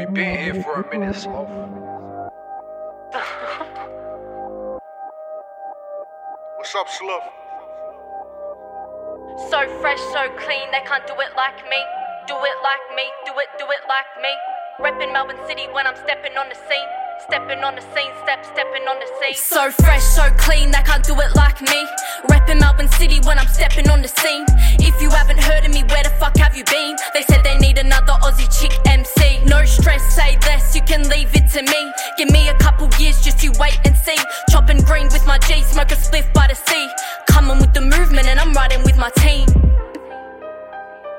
We been here for a minute, Sloth. What's up, Sloth? So fresh, so clean, they can't do it like me. Do it like me, do it, do it like me. Reppin' Melbourne City when I'm stepping on the scene. Stepping on the scene, step, stepping on the scene. So fresh, so clean, they can't do it like me. Reppin' Melbourne City when I'm stepping on the scene. If you haven't heard of me, where the fuck have you been? They said they need another Aussie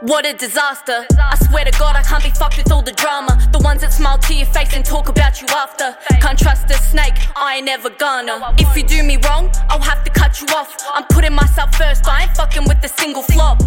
What a disaster. I swear to God, I can't be fucked with all the drama. The ones that smile to your face and talk about you after. Can't trust a snake, I ain't never gonna. If you do me wrong, I'll have to cut you off. I'm putting myself first, I ain't fucking with a single flop.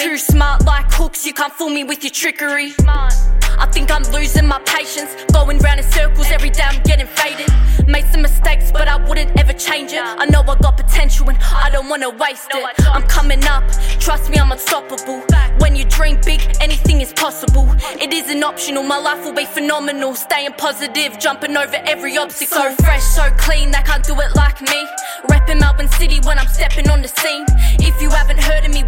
Too smart like hooks, you can't fool me with your trickery. I think I'm losing my patience. Going round in circles every day, I'm getting faded. Made some mistakes, but I wouldn't ever change it. I know I got potential and I don't wanna waste it. I'm coming up, trust me, I'm unstoppable. When you dream big, anything is possible. It isn't optional, my life will be phenomenal. Staying positive, jumping over every obstacle. So fresh, so clean, they can't do it like me. Reppin' Melbourne City when I'm stepping on the scene. If you haven't heard of me,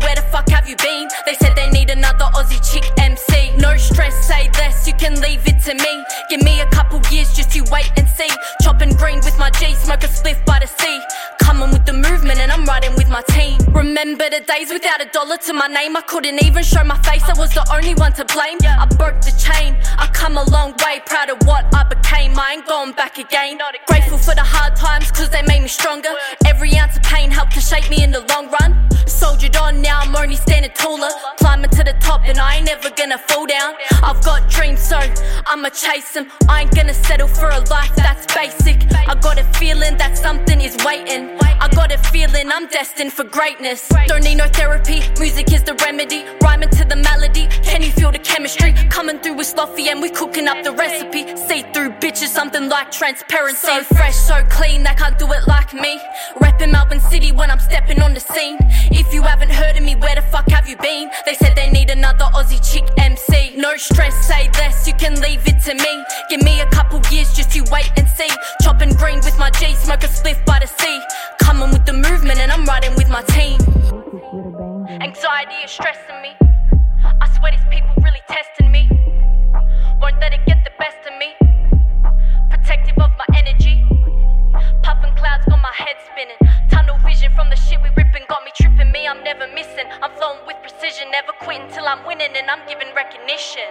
to me. Give me a couple years, just you wait and see. Chopping green with my G, smoke a spliff by the sea. Coming with the movement, and I'm riding with my team. Remember the days without a dollar to my name? I couldn't even show my face, I was the only one to blame. I broke the chain, I come a long way, proud of what I became. I ain't going back again. Grateful for the hard times, cause they made me stronger. Every ounce of pain helped to shape me in the long run. Soldiered on, now I'm only standing taller. Climbing to the top, and I ain't never gonna fall down. I've got dreams, so I'ma chase them. I ain't gonna settle for a life that's basic. I got a feeling that something is waiting. I got a feeling I'm destined for greatness. Don't need no therapy, music is the remedy. Chemistry? Coming through with Sloppy and we cooking up the recipe. See through bitches, something like transparency. So fresh, so clean, they can't do it like me. Reppin' Melbourne City when I'm stepping on the scene. If you haven't heard of me, where the fuck have you been? They said they need another Aussie chick MC. No stress, say less, you can leave it to me. Give me a couple years, just you wait and see. Chopping green with my G, smoke a spliff by the sea. Coming with the movement, and I'm riding with my team. Anxiety is stressing me testing me. Won't let it get the best of me. Protective of my energy. puffing clouds got my head spinning. Tunnel vision from the shit we ripping got me tripping. Me, I'm never missing. I'm flowing with precision, never quitting till I'm winning, and I'm giving recognition.